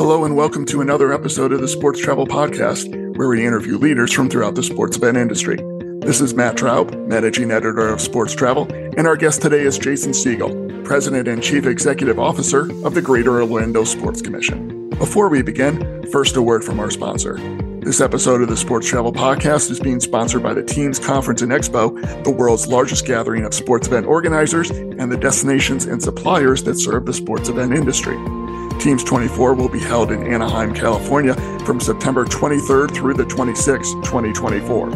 Hello, and welcome to another episode of the Sports Travel Podcast, where we interview leaders from throughout the sports event industry. This is Matt Traub, managing editor of Sports Travel, and our guest today is Jason Siegel, president and chief executive officer of the Greater Orlando Sports Commission. Before we begin, first a word from our sponsor. This episode of the Sports Travel Podcast is being sponsored by the Teams Conference and Expo, the world's largest gathering of sports event organizers and the destinations and suppliers that serve the sports event industry. Teams 24 will be held in Anaheim, California from September 23rd through the 26th, 2024.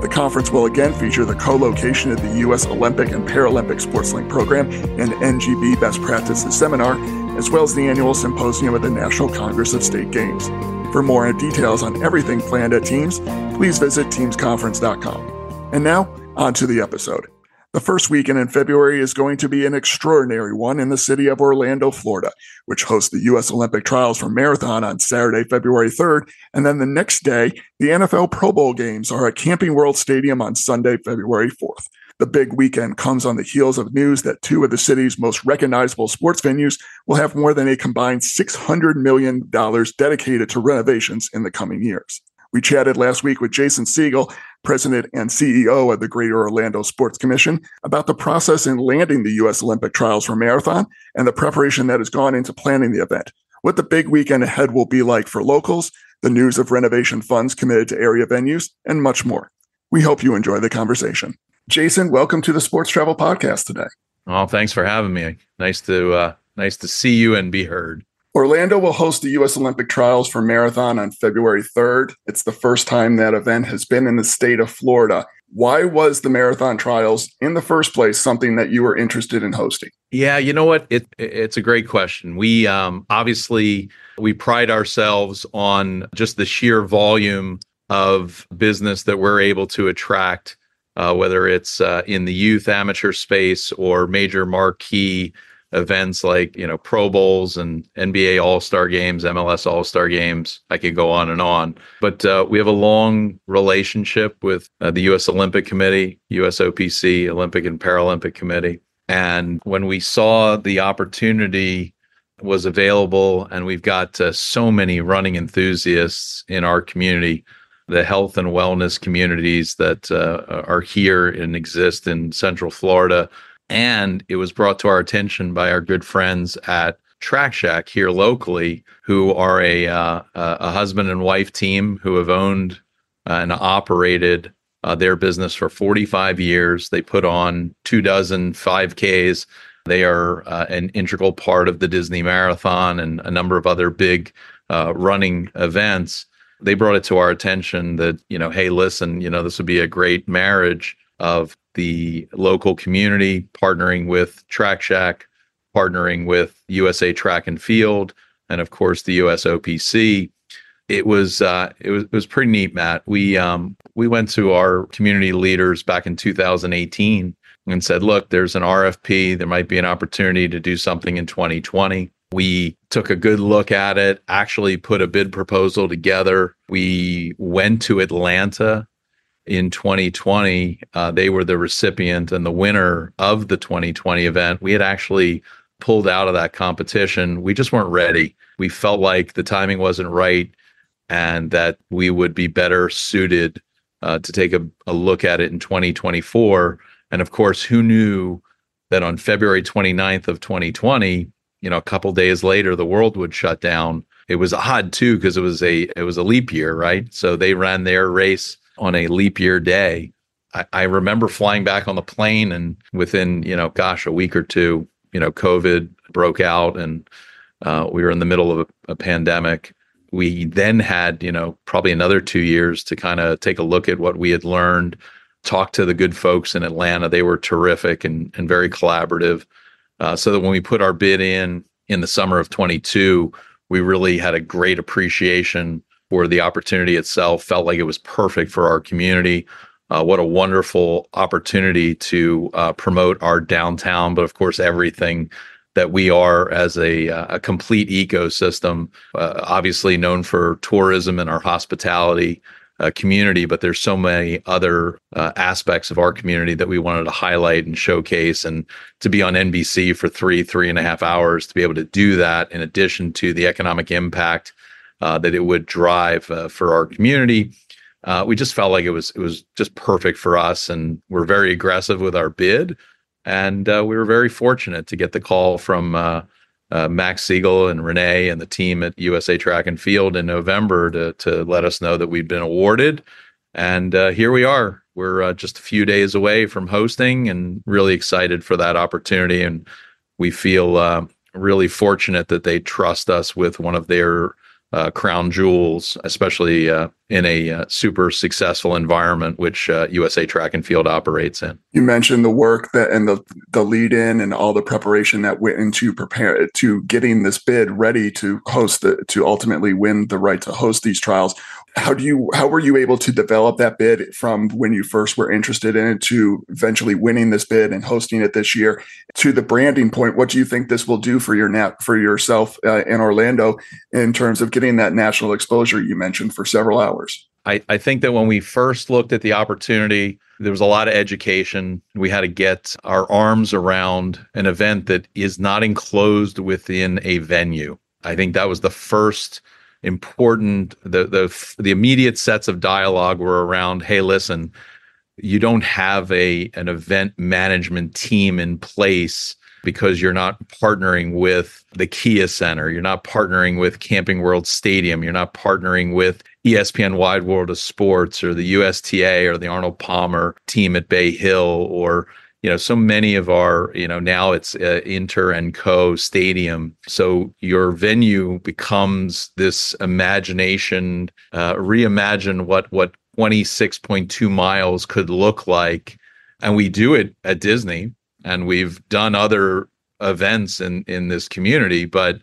The conference will again feature the co location of the U.S. Olympic and Paralympic SportsLink program and NGB Best Practices Seminar, as well as the annual symposium at the National Congress of State Games. For more details on everything planned at Teams, please visit teamsconference.com. And now, on to the episode. The first weekend in February is going to be an extraordinary one in the city of Orlando, Florida, which hosts the U.S. Olympic trials for marathon on Saturday, February 3rd. And then the next day, the NFL Pro Bowl games are at Camping World Stadium on Sunday, February 4th. The big weekend comes on the heels of news that two of the city's most recognizable sports venues will have more than a combined $600 million dedicated to renovations in the coming years. We chatted last week with Jason Siegel, president and CEO of the Greater Orlando Sports Commission, about the process in landing the U.S. Olympic trials for marathon and the preparation that has gone into planning the event, what the big weekend ahead will be like for locals, the news of renovation funds committed to area venues, and much more. We hope you enjoy the conversation. Jason, welcome to the Sports Travel Podcast today. Oh, thanks for having me. Nice to uh, nice to see you and be heard. Orlando will host the U.S. Olympic trials for marathon on February 3rd. It's the first time that event has been in the state of Florida. Why was the marathon trials in the first place something that you were interested in hosting? Yeah, you know what? It, it's a great question. We um, obviously we pride ourselves on just the sheer volume of business that we're able to attract, uh, whether it's uh, in the youth amateur space or major marquee events like you know Pro Bowls and NBA All Star games, MLS All Star games. I could go on and on, but uh, we have a long relationship with uh, the U.S. Olympic Committee, USOPC, Olympic and Paralympic Committee, and when we saw the opportunity was available, and we've got uh, so many running enthusiasts in our community. The health and wellness communities that uh, are here and exist in Central Florida and it was brought to our attention by our good friends at Track Shack here locally, who are a uh, a husband and wife team who have owned and operated uh, their business for 45 years. They put on two dozen 5Ks. They are uh, an integral part of the Disney Marathon and a number of other big uh, running events. They brought it to our attention that you know, hey, listen, you know, this would be a great marriage of the local community, partnering with Track Shack, partnering with USA Track and Field, and of course the USOPC. It was uh, it was it was pretty neat, Matt. We um, we went to our community leaders back in 2018 and said, "Look, there's an RFP. There might be an opportunity to do something in 2020." We took a good look at it, actually put a bid proposal together. We went to Atlanta in 2020, uh, they were the recipient and the winner of the 2020 event. We had actually pulled out of that competition. We just weren't ready. We felt like the timing wasn't right and that we would be better suited uh, to take a, a look at it in 2024. And of course, who knew that on February 29th of 2020, you know, a couple days later, the world would shut down. It was odd too because it was a it was a leap year, right? So they ran their race on a leap year day. I, I remember flying back on the plane and within, you know, gosh, a week or two, you know, COVID broke out and uh, we were in the middle of a, a pandemic. We then had, you know, probably another two years to kind of take a look at what we had learned, talk to the good folks in Atlanta. They were terrific and, and very collaborative. Uh, so that when we put our bid in in the summer of 22, we really had a great appreciation for the opportunity itself. Felt like it was perfect for our community. Uh, what a wonderful opportunity to uh, promote our downtown, but of course, everything that we are as a, uh, a complete ecosystem, uh, obviously known for tourism and our hospitality. uh, community, but there's so many other uh, aspects of our community that we wanted to highlight and showcase. And to be on NBC for three, three and a half hours, to be able to do that, in addition to the economic impact uh, that it would drive uh, for our community, uh, we just felt like it was it was just perfect for us. And we're very aggressive with our bid, and uh, we were very fortunate to get the call from uh, Max Siegel and Renee and the team at USA Track and Field in November to to let us know that we'd been awarded, and here we are. We're just a few days away from hosting, and really excited for that opportunity. And we feel really fortunate that they trust us with one of their uh, crown jewels, especially uh, in a uh, super successful environment which USA uh, Track and Field operates in. You mentioned the work that and the the lead in and all the preparation that went into prepare to getting this bid ready to host the to ultimately win the right to host these trials how do you how were you able to develop that bid from when you first were interested in it to eventually winning this bid and hosting it this year to the branding point? What do you think this will do for your nat for yourself uh, in orlando in terms of getting that national exposure you mentioned for several hours? I, I think that when we first looked at the opportunity there was a lot of education. We had to get our arms around an event that is not enclosed within a venue. I think that was the first important the the the immediate sets of dialogue were around hey listen you don't have a an event management team in place because you're not partnering with the Kia Center, you're not partnering with Camping World Stadium, you're not partnering with ESPN Wide World of Sports or the USTA or the Arnold Palmer team at Bay Hill or you know so many of our you know now it's uh, Inter&Co Stadium. So your venue becomes this imagination uh, reimagine what what 26.2 miles could look like. And we do it at disney and we've done other events in in this community but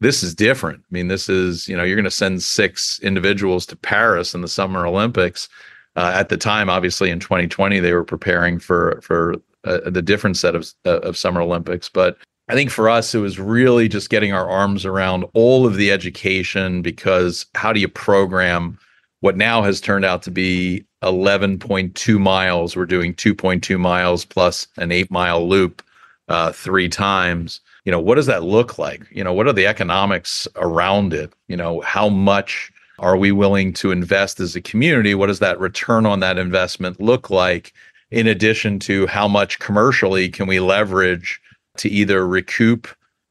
this is different. I mean this is you know you're going to send six individuals to paris in the summer olympics. Uh, at the time, obviously in 2020, they were preparing for for uh, the different set of uh, of Summer Olympics. But I think for us, it was really just getting our arms around all of the education because how do you program what now has turned out to be 11.2 miles? We're doing 2.2 miles plus an eight mile loop uh, three times. You know, what does that look like? You know, what are the economics around it? You know, how much are we willing to invest as a community? What does that return on that investment look like? In addition to how much commercially can we leverage to either recoup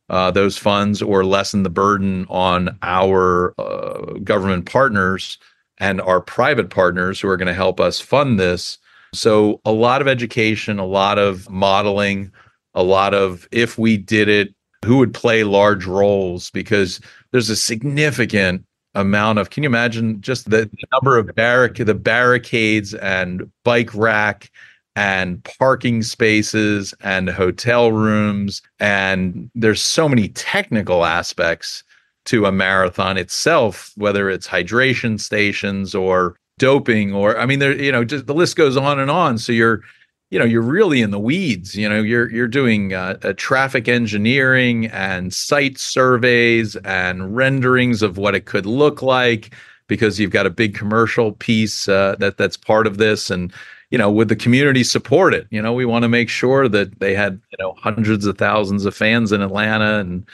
uh, those funds or lessen the burden on our uh, government partners and our private partners who are going to help us fund this. So, a lot of education, a lot of modeling, a lot of if we did it, who would play large roles because there's a significant amount of can you imagine just the number of barric the barricades and bike rack and parking spaces and hotel rooms. And there's so many technical aspects to a marathon itself, whether it's hydration stations or doping or I mean there you know just the list goes on and on so you're you know you're really in the weeds you know you're you're doing uh, traffic engineering and site surveys and renderings of what it could look like because you've got a big commercial piece uh, that that's part of this and you know, would the community support it? You know, we want to make sure that they had, you know, hundreds of thousands of fans in Atlanta and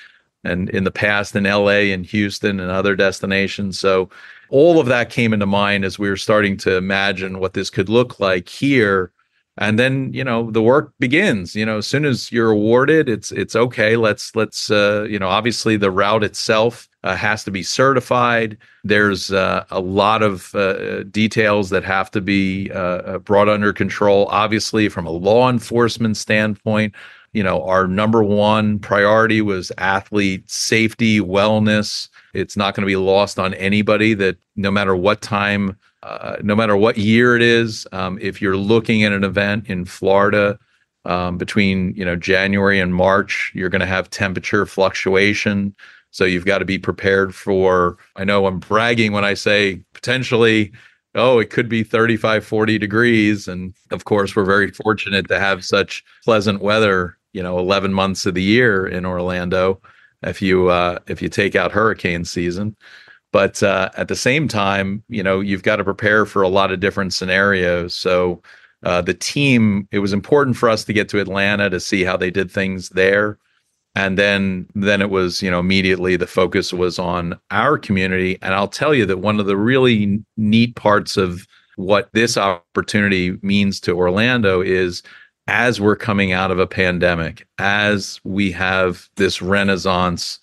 and in the past in LA and Houston and other destinations. So all of that came into mind as we were starting to imagine what this could look like here and then you know the work begins you know as soon as you're awarded it's it's okay let's let's uh, you know obviously the route itself uh, has to be certified. There's uh, a lot of uh, details that have to be uh, uh, brought under control. Obviously from a law enforcement standpoint you know our number one priority was athlete safety wellness. It's not going to be lost on anybody that no matter what time uh, no matter what year it is, um, if you're looking at an event in Florida um, between you know January and March, you're going to have temperature fluctuation. So you've got to be prepared for. I know I'm bragging when I say potentially. Oh, it could be 35, 40 degrees. And of course, we're very fortunate to have such pleasant weather, you know, 11 months of the year in Orlando. If you uh, if you take out hurricane season, But uh, at the same time, you know, you've got to prepare for a lot of different scenarios. So uh, the team, it was important for us to get to Atlanta to see how they did things there. And then then it was, you know, immediately the focus was on our community. And I'll tell you that one of the really neat parts of what this opportunity means to Orlando is as we're coming out of a pandemic, as we have this renaissance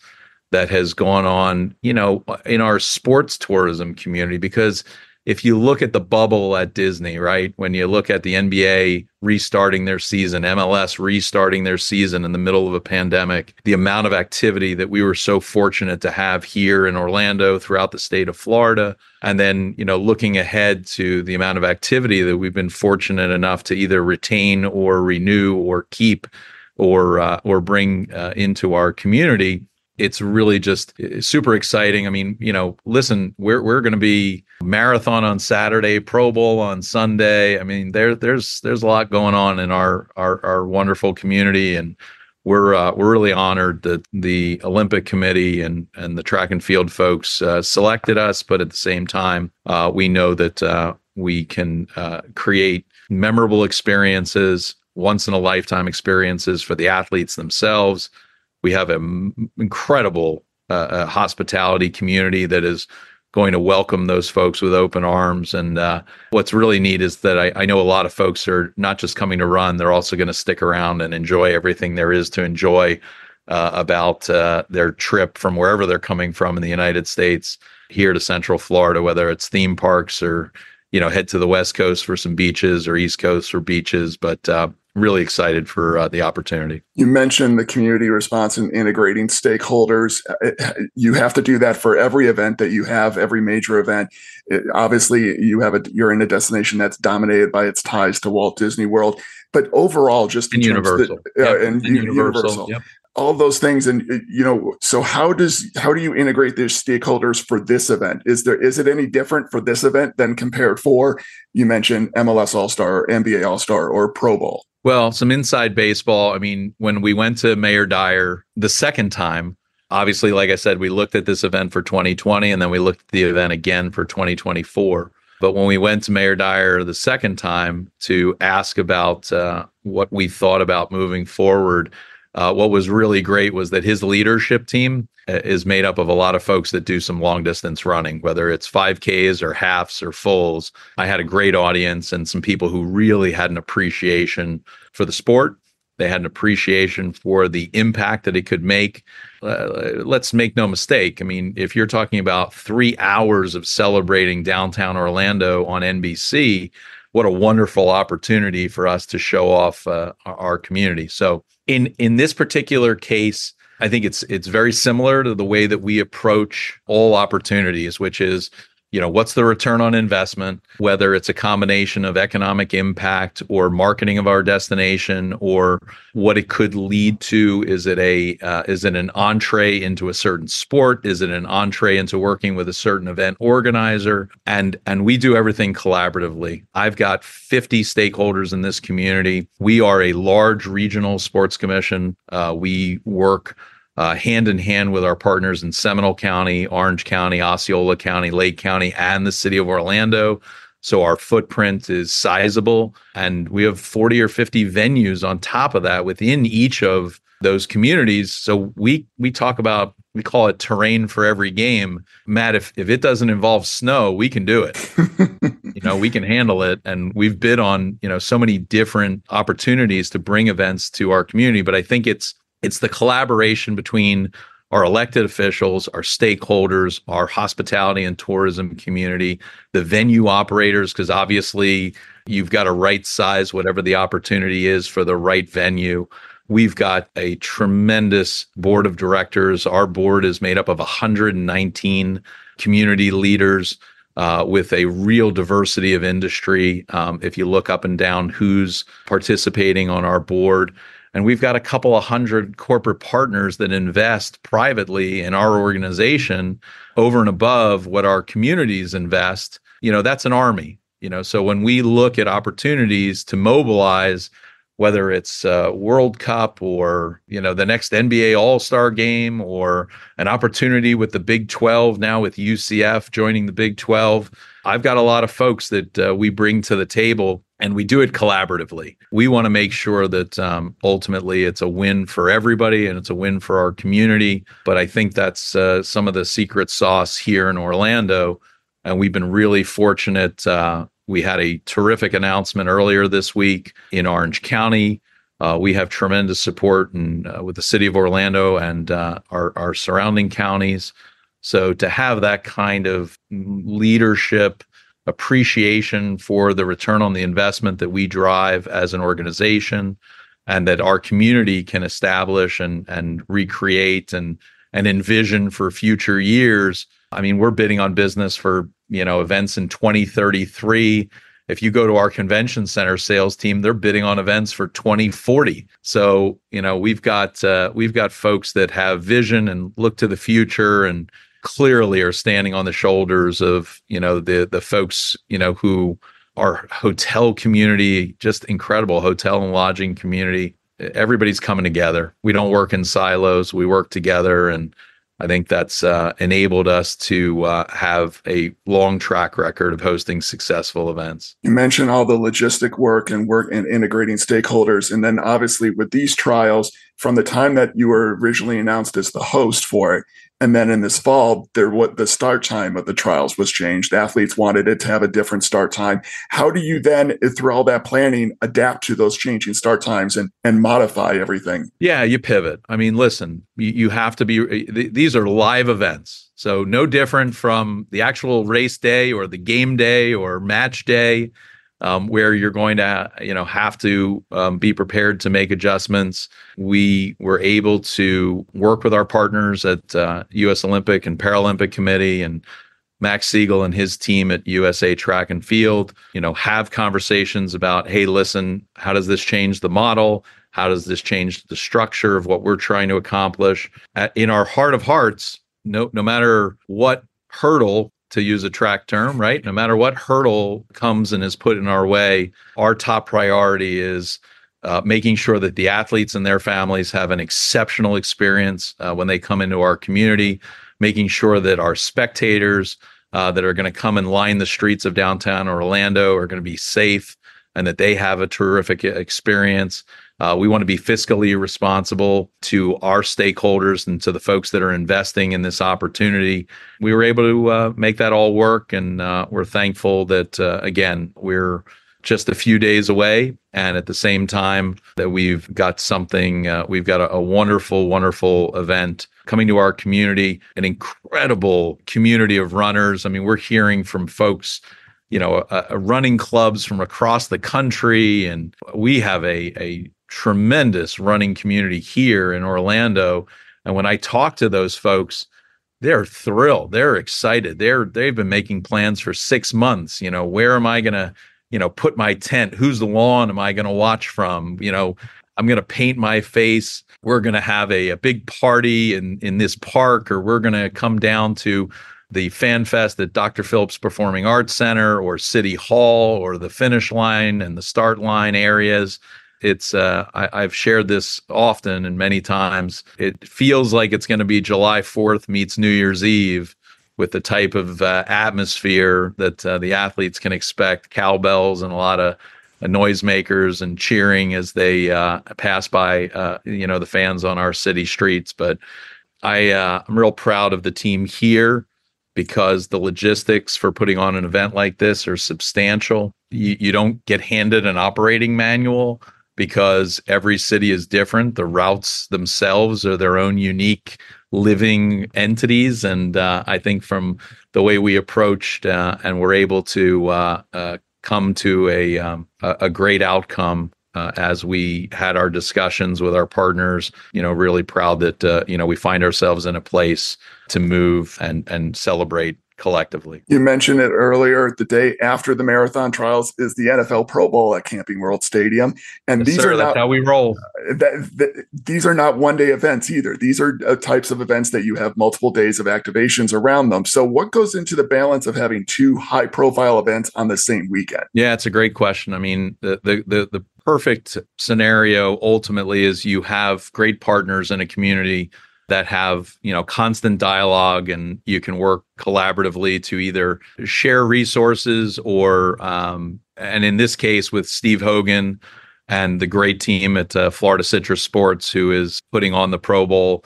that has gone on, you know, in our sports tourism community, because if you look at the bubble at Disney, right? When you look at the NBA restarting their season, MLS restarting their season in the middle of a pandemic, the amount of activity that we were so fortunate to have here in Orlando throughout the state of Florida. And then, you know, looking ahead to the amount of activity that we've been fortunate enough to either retain or renew or keep or uh, or bring uh, into our community it's really just eh, super exciting. I mean, you know, listen, we're we're going to be marathon on Saturday, Pro Bowl on Sunday. I mean, there there's there's a lot going on in our our our wonderful community, and we're uh, we're really honored that the Olympic Committee and and the track and field folks uh, selected us. But at the same time, uh, we know that uh, we can uh, create memorable experiences, once in a lifetime experiences for the athletes themselves we have an incredible uh, hospitality community that is going to welcome those folks with open arms. And uh, what's really neat is that I, I, know a lot of folks are not just coming to run; they're also going to stick around and enjoy everything there is to enjoy uh, about uh, their trip from wherever they're coming from in the United States here to Central Florida, whether it's theme parks or you know head to the West Coast for some beaches or East Coast for beaches. But uh, really excited for uh, the opportunity. You mentioned the community response and integrating stakeholders. Uh, you have to do that for every event that you have, every major event. It, obviously, you have a you're in a destination that's dominated by its ties to Walt Disney World, but overall, just in Universal, the, uh, yep. and, and Universal. Universal. Yep all those things and uh, you know so how does how do you integrate these stakeholders for this event is there is it any different for this event than compared for you mentioned mls all-star nba all-star or pro bowl well, some inside baseball. I mean, when we went to Mayor Dyer the second time, obviously, like I said, we looked at this event for 2020 and then we looked at the event again for 2024. But when we went to Mayor Dyer the second time to ask about uh, what we thought about moving forward, uh, what was really great was that his leadership team uh, is made up of a lot of folks that do some long distance running, whether it's 5Ks or halves or fulls. I had a great audience and some people who really had an appreciation for the sport. They had an appreciation for the impact that it could make. Uh, let's make no mistake. I mean, if you're talking about three hours of celebrating downtown Orlando on NBC, what a wonderful opportunity for us to show off uh, our community. So, in in this particular case, I think it's it's very similar to the way that we approach all opportunities, which is you know what's the return on investment whether it's a combination of economic impact or marketing of our destination or what it could lead to. Is it a uh, is it an entree into a certain sport? Is it an entree into working with a certain event organizer? And and we do everything collaboratively. I've got 50 stakeholders in this community. We are a large regional sports commission. Uh, we work uh, hand in hand with our partners in Seminole County, Orange County, Osceola County, Lake County, and the city of Orlando. So our footprint is sizable, and we have 40 or 50 venues on top of that within each of those communities. So we we talk about we call it terrain for every game. Matt, if if it doesn't involve snow, we can do it. you know, we can handle it. And we've bid on, you know, so many different opportunities to bring events to our community. But I think it's it's the collaboration between our elected officials, our stakeholders, our hospitality and tourism community, the venue operators, because obviously you've got to right size whatever the opportunity is for the right venue. We've got a tremendous board of directors. Our board is made up of 119 community leaders uh, with a real diversity of industry. Um, if you look up and down who's participating on our board, and we've got a couple of hundred corporate partners that invest privately in our organization over and above what our communities invest. You know, that's an army. You know, so when we look at opportunities to mobilize, whether it's uh, World Cup or you know the next NBA All Star game or an opportunity with the Big 12 now with UCF joining the Big 12. I've got a lot of folks that uh, we bring to the table and we do it collaboratively. We want to make sure that um, ultimately it's a win for everybody and it's a win for our community. But I think that's uh, some of the secret sauce here in Orlando. And we've been really fortunate. We had a terrific announcement earlier this week in Orange County. Uh, we have tremendous support in, uh, with the city of Orlando and uh, our, our surrounding counties. So to have that kind of leadership appreciation for the return on the investment that we drive as an organization and that our community can establish and and recreate and and envision for future years. I mean, we're bidding on business for, you know, events in 2033. If you go to our convention center sales team, they're bidding on events for 2040. So, you know, we've got uh, we've got folks that have vision and look to the future and clearly are standing on the shoulders of you know the the folks you know who are hotel community just incredible hotel and lodging community everybody's coming together we don't work in silos we work together and I think that's uh, enabled us to uh, have a long track record of hosting successful events. You mentioned all the logistic work and work in integrating stakeholders. And then obviously with these trials, from the time that you were originally announced as the host for it, and then in this fall, there what the start time of the trials was changed. Athletes wanted it to have a different start time. How do you then, eh, through all that planning, adapt to those changing start times and and modify everything? Yeah, you pivot. I mean, listen, you, you have to be. Eh, these are live events, so no different from the actual race day or the game day or match day um, where you're going to you know have to um, be prepared to make adjustments. We were able to work with our partners at uh, U.S. Olympic and Paralympic Committee and Max Siegel and his team at USA Track and Field. You know, have conversations about, hey, listen, how does this change the model? How does this change the structure of what we're trying to accomplish? At, in our heart of hearts, no, no matter what hurdle to use a track term, right? No matter what hurdle comes and is put in our way, our top priority is uh, making sure that the athletes and their families have an exceptional experience uh, when they come into our community, making sure that our spectators uh, that are going to come and line the streets of downtown Orlando are going to be safe and that they have a terrific experience. Uh, we want to be fiscally responsible to our stakeholders and to the folks that are investing in this opportunity. We were able to uh, make that all work, and uh, we're thankful that, uh, again, we're just a few days away. And at the same time, that we've got something, uh, we've got a, a wonderful, wonderful event coming to our community, an incredible community of runners. I mean, we're hearing from folks you know, uh, running clubs from across the country, and we have a a tremendous running community here in Orlando. And when I talk to those folks, they're thrilled. They're excited. They're they've been making plans for six months. You know, where am I gonna, you know, put my tent? Whose lawn am I gonna watch from? You know, I'm gonna paint my face. We're gonna have a, a big party in in this park, or we're gonna come down to the fan fest at Dr. Phillips Performing Arts Center or City Hall or the finish line and the start line areas it's uh, I, have shared this often and many times. It feels like it's going to be July 4th meets New Year's Eve with the type of uh, atmosphere that uh, the athletes can expect. Cowbells and a lot of uh, noisemakers and cheering as they uh, pass by uh, you know the fans on our city streets. But i i'm real proud of the team here because the logistics for putting on an event like this are substantial. You, you don't get handed an operating manual because every city is different. The routes themselves are their own unique living entities. And uh, I think from the way we approached uh, and were able to uh, uh come to a, um, a great outcome uh, as we had our discussions with our partners, you know, really proud that, uh, you know, we find ourselves in a place to move and, and celebrate collectively. You mentioned it earlier. The day after the marathon trials is the NFL Pro Bowl at Camping World Stadium, and yes, these sir, are not how we roll. Uh, that, that, these are not one day events either. These are uh, types of events that you have multiple days of activations around them. So, what goes into the balance of having two high profile events on the same weekend? Yeah, it's a great question. I mean, the the the, the perfect scenario ultimately is you have great partners in a community that have you know constant dialogue and you can work collaboratively to either share resources or um, and in this case with steve hogan and the great team at uh, florida citrus sports who is putting on the pro bowl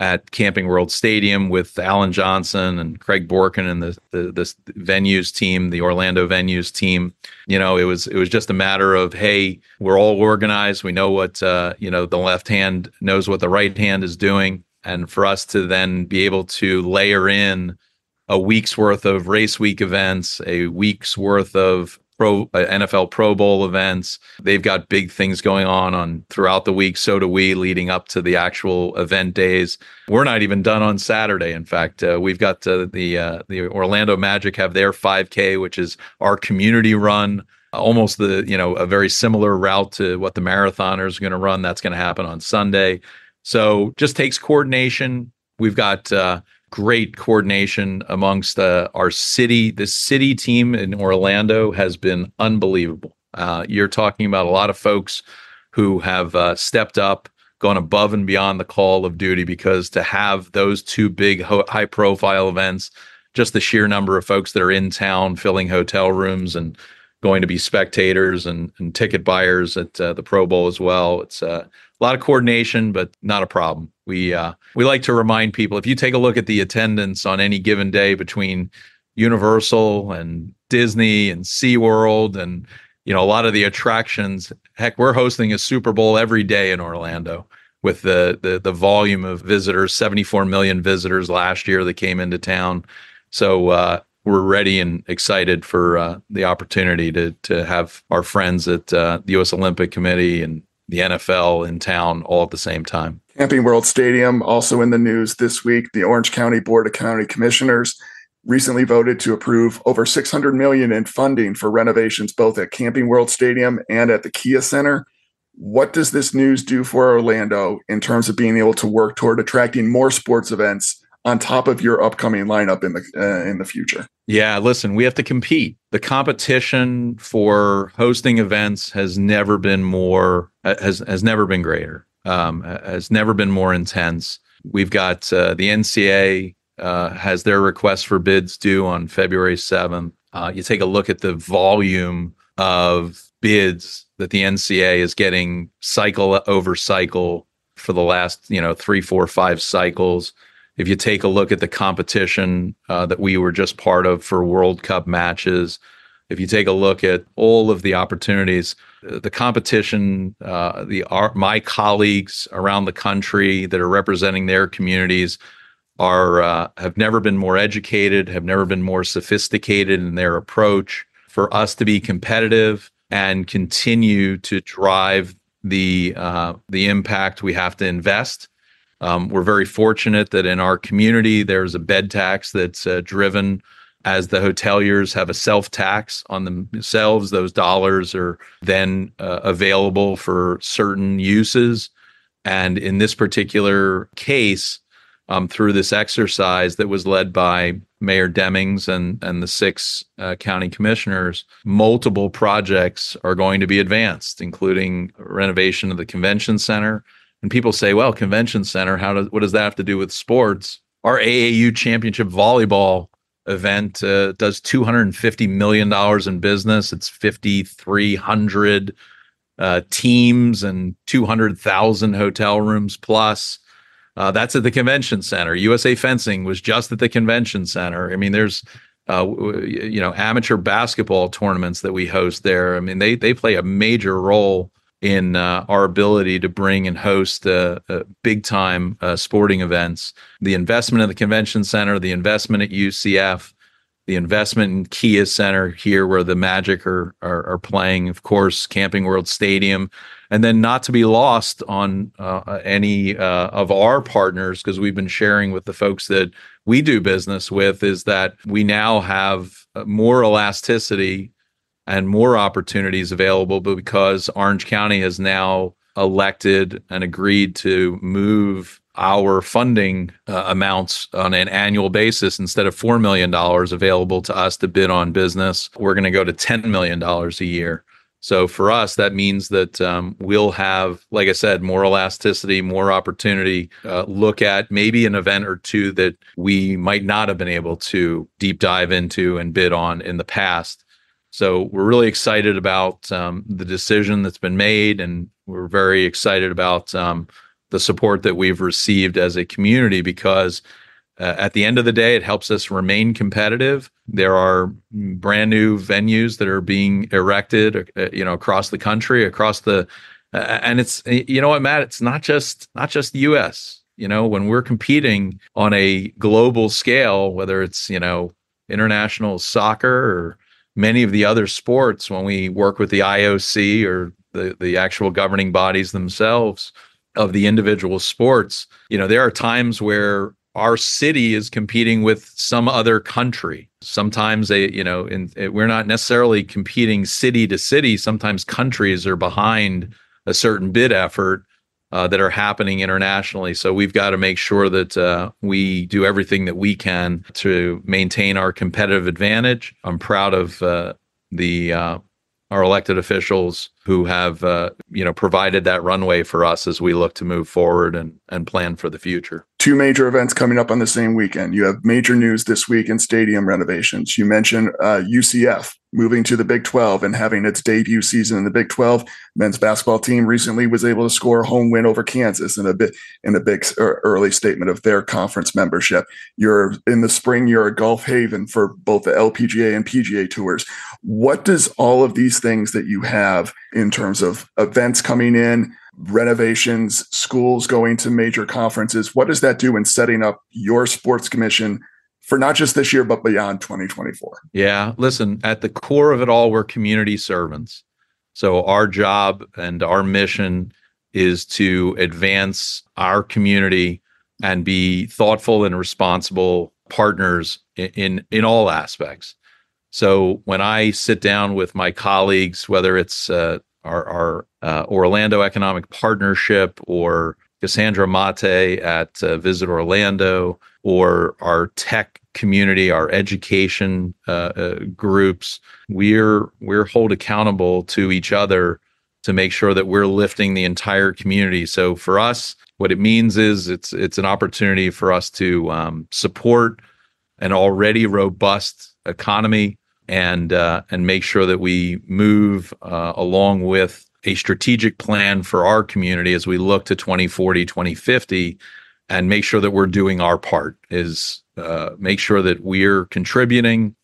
at Camping World Stadium with Alan Johnson and Craig Borkin and the, the venues team, the Orlando venues team. You know, it was it was just a matter of hey, we're all organized. We know what uh, you know. The left hand knows what the right hand is doing, and for us to then be able to layer in a week's worth of race week events, a week's worth of pro uh, NFL Pro Bowl events. They've got big things going on on throughout the week. So do we, leading up to the actual event days. We're not even done on Saturday. In fact, uh, we've got uh, the uh, the Orlando Magic have their 5K, which is our community run. Almost the you know a very similar route to what the marathoners are going to run. That's going to happen on Sunday. So just takes coordination. We've got uh, great coordination amongst uh, our city. The city team in Orlando has been unbelievable. Uh, you're talking about a lot of folks who have uh, stepped up, gone above and beyond the call of duty because to have those two big ho- high profile events, just the sheer number of folks that are in town filling hotel rooms and going to be spectators and, and ticket buyers at uh, the Pro Bowl as well. It's uh, a lot of coordination, but not a problem. We uh, we like to remind people if you take a look at the attendance on any given day between Universal and Disney and SeaWorld and you know a lot of the attractions. Heck, we're hosting a Super Bowl every day in Orlando with the the the volume of visitors, 74 million visitors last year that came into town. So uh, we're ready and excited for uh, the opportunity to to have our friends at uh, the U.S. Olympic Committee and the NFL in town all at the same time. Camping World Stadium also in the news this week. The Orange County Board of County Commissioners recently voted to approve over 600 million in funding for renovations both at Camping World Stadium and at the Kia Center. What does this news do for Orlando in terms of being able to work toward attracting more sports events on top of your upcoming lineup in the uh, in the future? Yeah, listen, we have to compete. The competition for hosting events has never been more has has never been greater. Um, has never been more intense. We've got uh, the NCAA uh, has their request for bids due on February seventh. Uh, you take a look at the volume of bids that the NCAA is getting cycle over cycle for the last you know three, four, five cycles if you take a look at the competition uh, that we were just part of for World Cup matches, if you take a look at all of the opportunities, the competition, uh, the our, my colleagues around the country that are representing their communities are uh, have never been more educated, have never been more sophisticated in their approach. For us to be competitive and continue to drive the uh, the impact, we have to invest um, we're very fortunate that in our community, there's a bed tax that's uh, driven as the hoteliers have a self tax on themselves. Those dollars are then uh, available for certain uses. And in this particular case, um, through this exercise that was led by Mayor Demings and, and the six uh, county commissioners, multiple projects are going to be advanced, including renovation of the convention center, and people say, well, convention center, how does what does that have to do with sports? Our AAU championship volleyball event uh, does 250 million dollars in business. It's 5,300 uh, teams and 200,000 hotel rooms plus. Uh, that's at the convention center. USA Fencing was just at the convention center. I mean, there's uh, you know amateur basketball tournaments that we host there. I mean, they they play a major role in uh, our ability to bring and host uh, uh, big time uh, sporting events. The investment in the convention center, the investment at UCF, the investment in Kia Center here, where the Magic are, are, are playing, of course, Camping World Stadium, and then not to be lost on uh, any uh, of our partners because we've been sharing with the folks that we do business with is that we now have more elasticity and more opportunities available, but because Orange County has now elected and agreed to move our funding uh, amounts on an annual basis instead of $4 million available to us to bid on business, we're going to go to $10 million a year. So for us, that means that um, we'll have, like I said, more elasticity, more opportunity. Uh, look at maybe an event or two that we might not have been able to deep dive into and bid on in the past. So we're really excited about um, the decision that's been made, and we're very excited about um, the support that we've received as a community because uh, at the end of the day, it helps us remain competitive. There are brand new venues that are being erected, uh, you know, across the country, across the, uh, and it's you know what, Matt, it's not just not just the U.S. You know, when we're competing on a global scale, whether it's you know international soccer or many of the other sports, when we work with the IOC or the the actual governing bodies themselves of the individual sports, you know, there are times where our city is competing with some other country. Sometimes they, you know, in, eh, we're not necessarily competing city to city. Sometimes countries are behind a certain bid effort uh, that are happening internationally. So we've got to make sure that uh, we do everything that we can to maintain our competitive advantage. I'm proud of uh, the uh, our elected officials who have uh, you know provided that runway for us as we look to move forward and and plan for the future. Two major events coming up on the same weekend. You have major news this week in stadium renovations. You mentioned uh, UCF moving to the Big 12 and having its debut season in the Big 12. Men's basketball team recently was able to score a home win over Kansas in a bit in a big early statement of their conference membership. You're in the spring, you're a Gulf haven for both the LPGA and PGA tours. What does all of these things that you have in terms of events coming in, renovations, schools going to major conferences, what does that do in setting up your sports commission for not just this year, but beyond 2024. Yeah. Listen, at the core of it all, we're community servants. So our job and our mission is to advance our community and be thoughtful and responsible partners in, in, in all aspects. So when I sit down with my colleagues, whether it's uh, our, our uh, Orlando Economic Partnership or Casandra Matej at uh, Visit Orlando, or our tech community, our education uh, uh, groups, we're we're hold accountable to each other to make sure that we're lifting the entire community. So for us, what it means is it's it's an opportunity for us to um, support an already robust economy and uh, and make sure that we move uh, along with a strategic plan for our community as we look to 2040 2050 and make sure that we're doing our part is uh, make sure that we're contributing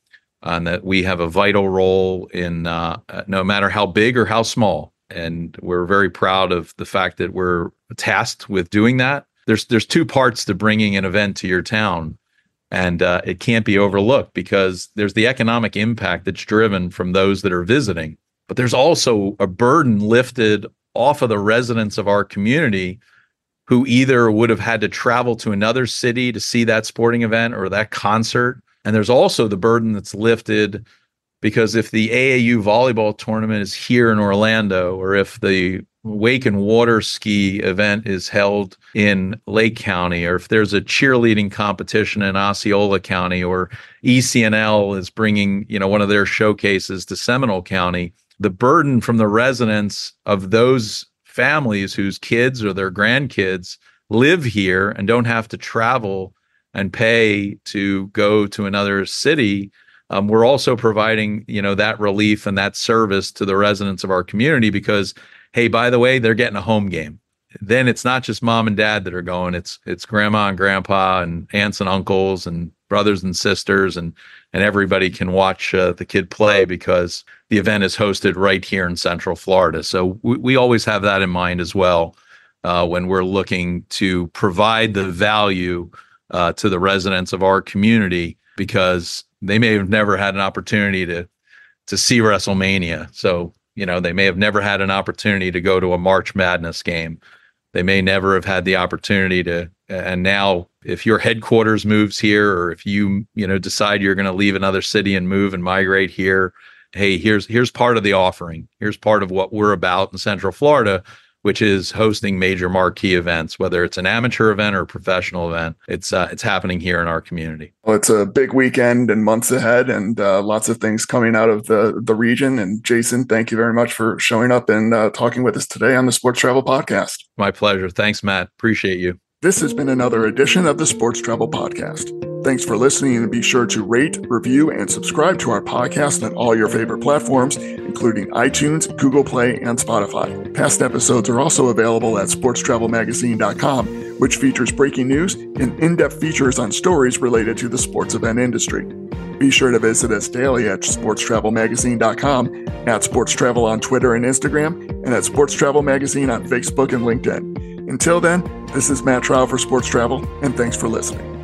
and that we have a vital role in uh, no matter how big or how small. And we're very proud of the fact that we're tasked with doing that. There's there's two parts to bringing an event to your town and uh, it can't be overlooked because there's the economic impact that's driven from those that are visiting but there's also a burden lifted off of the residents of our community who either would have had to travel to another city to see that sporting event or that concert. And there's also the burden that's lifted because if the AAU volleyball tournament is here in Orlando, or if the wake and water ski event is held in Lake County, or if there's a cheerleading competition in Osceola County, or ECNL is bringing, you know, one of their showcases to Seminole County, the burden from the residents of those families whose kids or their grandkids live here and don't have to travel and pay to go to another city um, we're also providing you know that relief and that service to the residents of our community because hey by the way they're getting a home game. Then it's not just mom and dad that are going it's it's grandma and grandpa and aunts and uncles and brothers and sisters and and everybody can watch uh, the kid play because the event is hosted right here in central florida. So we, we always have that in mind as well uh, when we're looking to provide the value uh, to the residents of our community because they may have never had an opportunity to to see wrestlemania. So you know they may have never had an opportunity to go to a march madness game. They may never have had the opportunity to and now if your headquarters moves here or if you you know decide you're going to leave another city and move and migrate here hey here's here's part of the offering. Here's part of what we're about in central florida which is hosting major marquee events, whether it's an amateur event or a professional event. It's uh, it's happening here in our community. Well, it's a big weekend and months ahead, and uh, lots of things coming out of the the region. And Jason, thank you very much for showing up and uh, talking with us today on the Sports Travel Podcast. My pleasure. Thanks, Matt. Appreciate you. This has been another edition of the Sports Travel Podcast. Thanks for listening and be sure to rate, review, and subscribe to our podcast on all your favorite platforms, including iTunes, Google Play, and Spotify. Past episodes are also available at sportstravelmagazine.com, which features breaking news and in depth features on stories related to the sports event industry. Be sure to visit us daily at sportstravelmagazine.com, at Sports Travel on Twitter and Instagram, and at Sports Travel Magazine on Facebook and LinkedIn. Until then, this is Matt Traub for Sports Travel, and thanks for listening.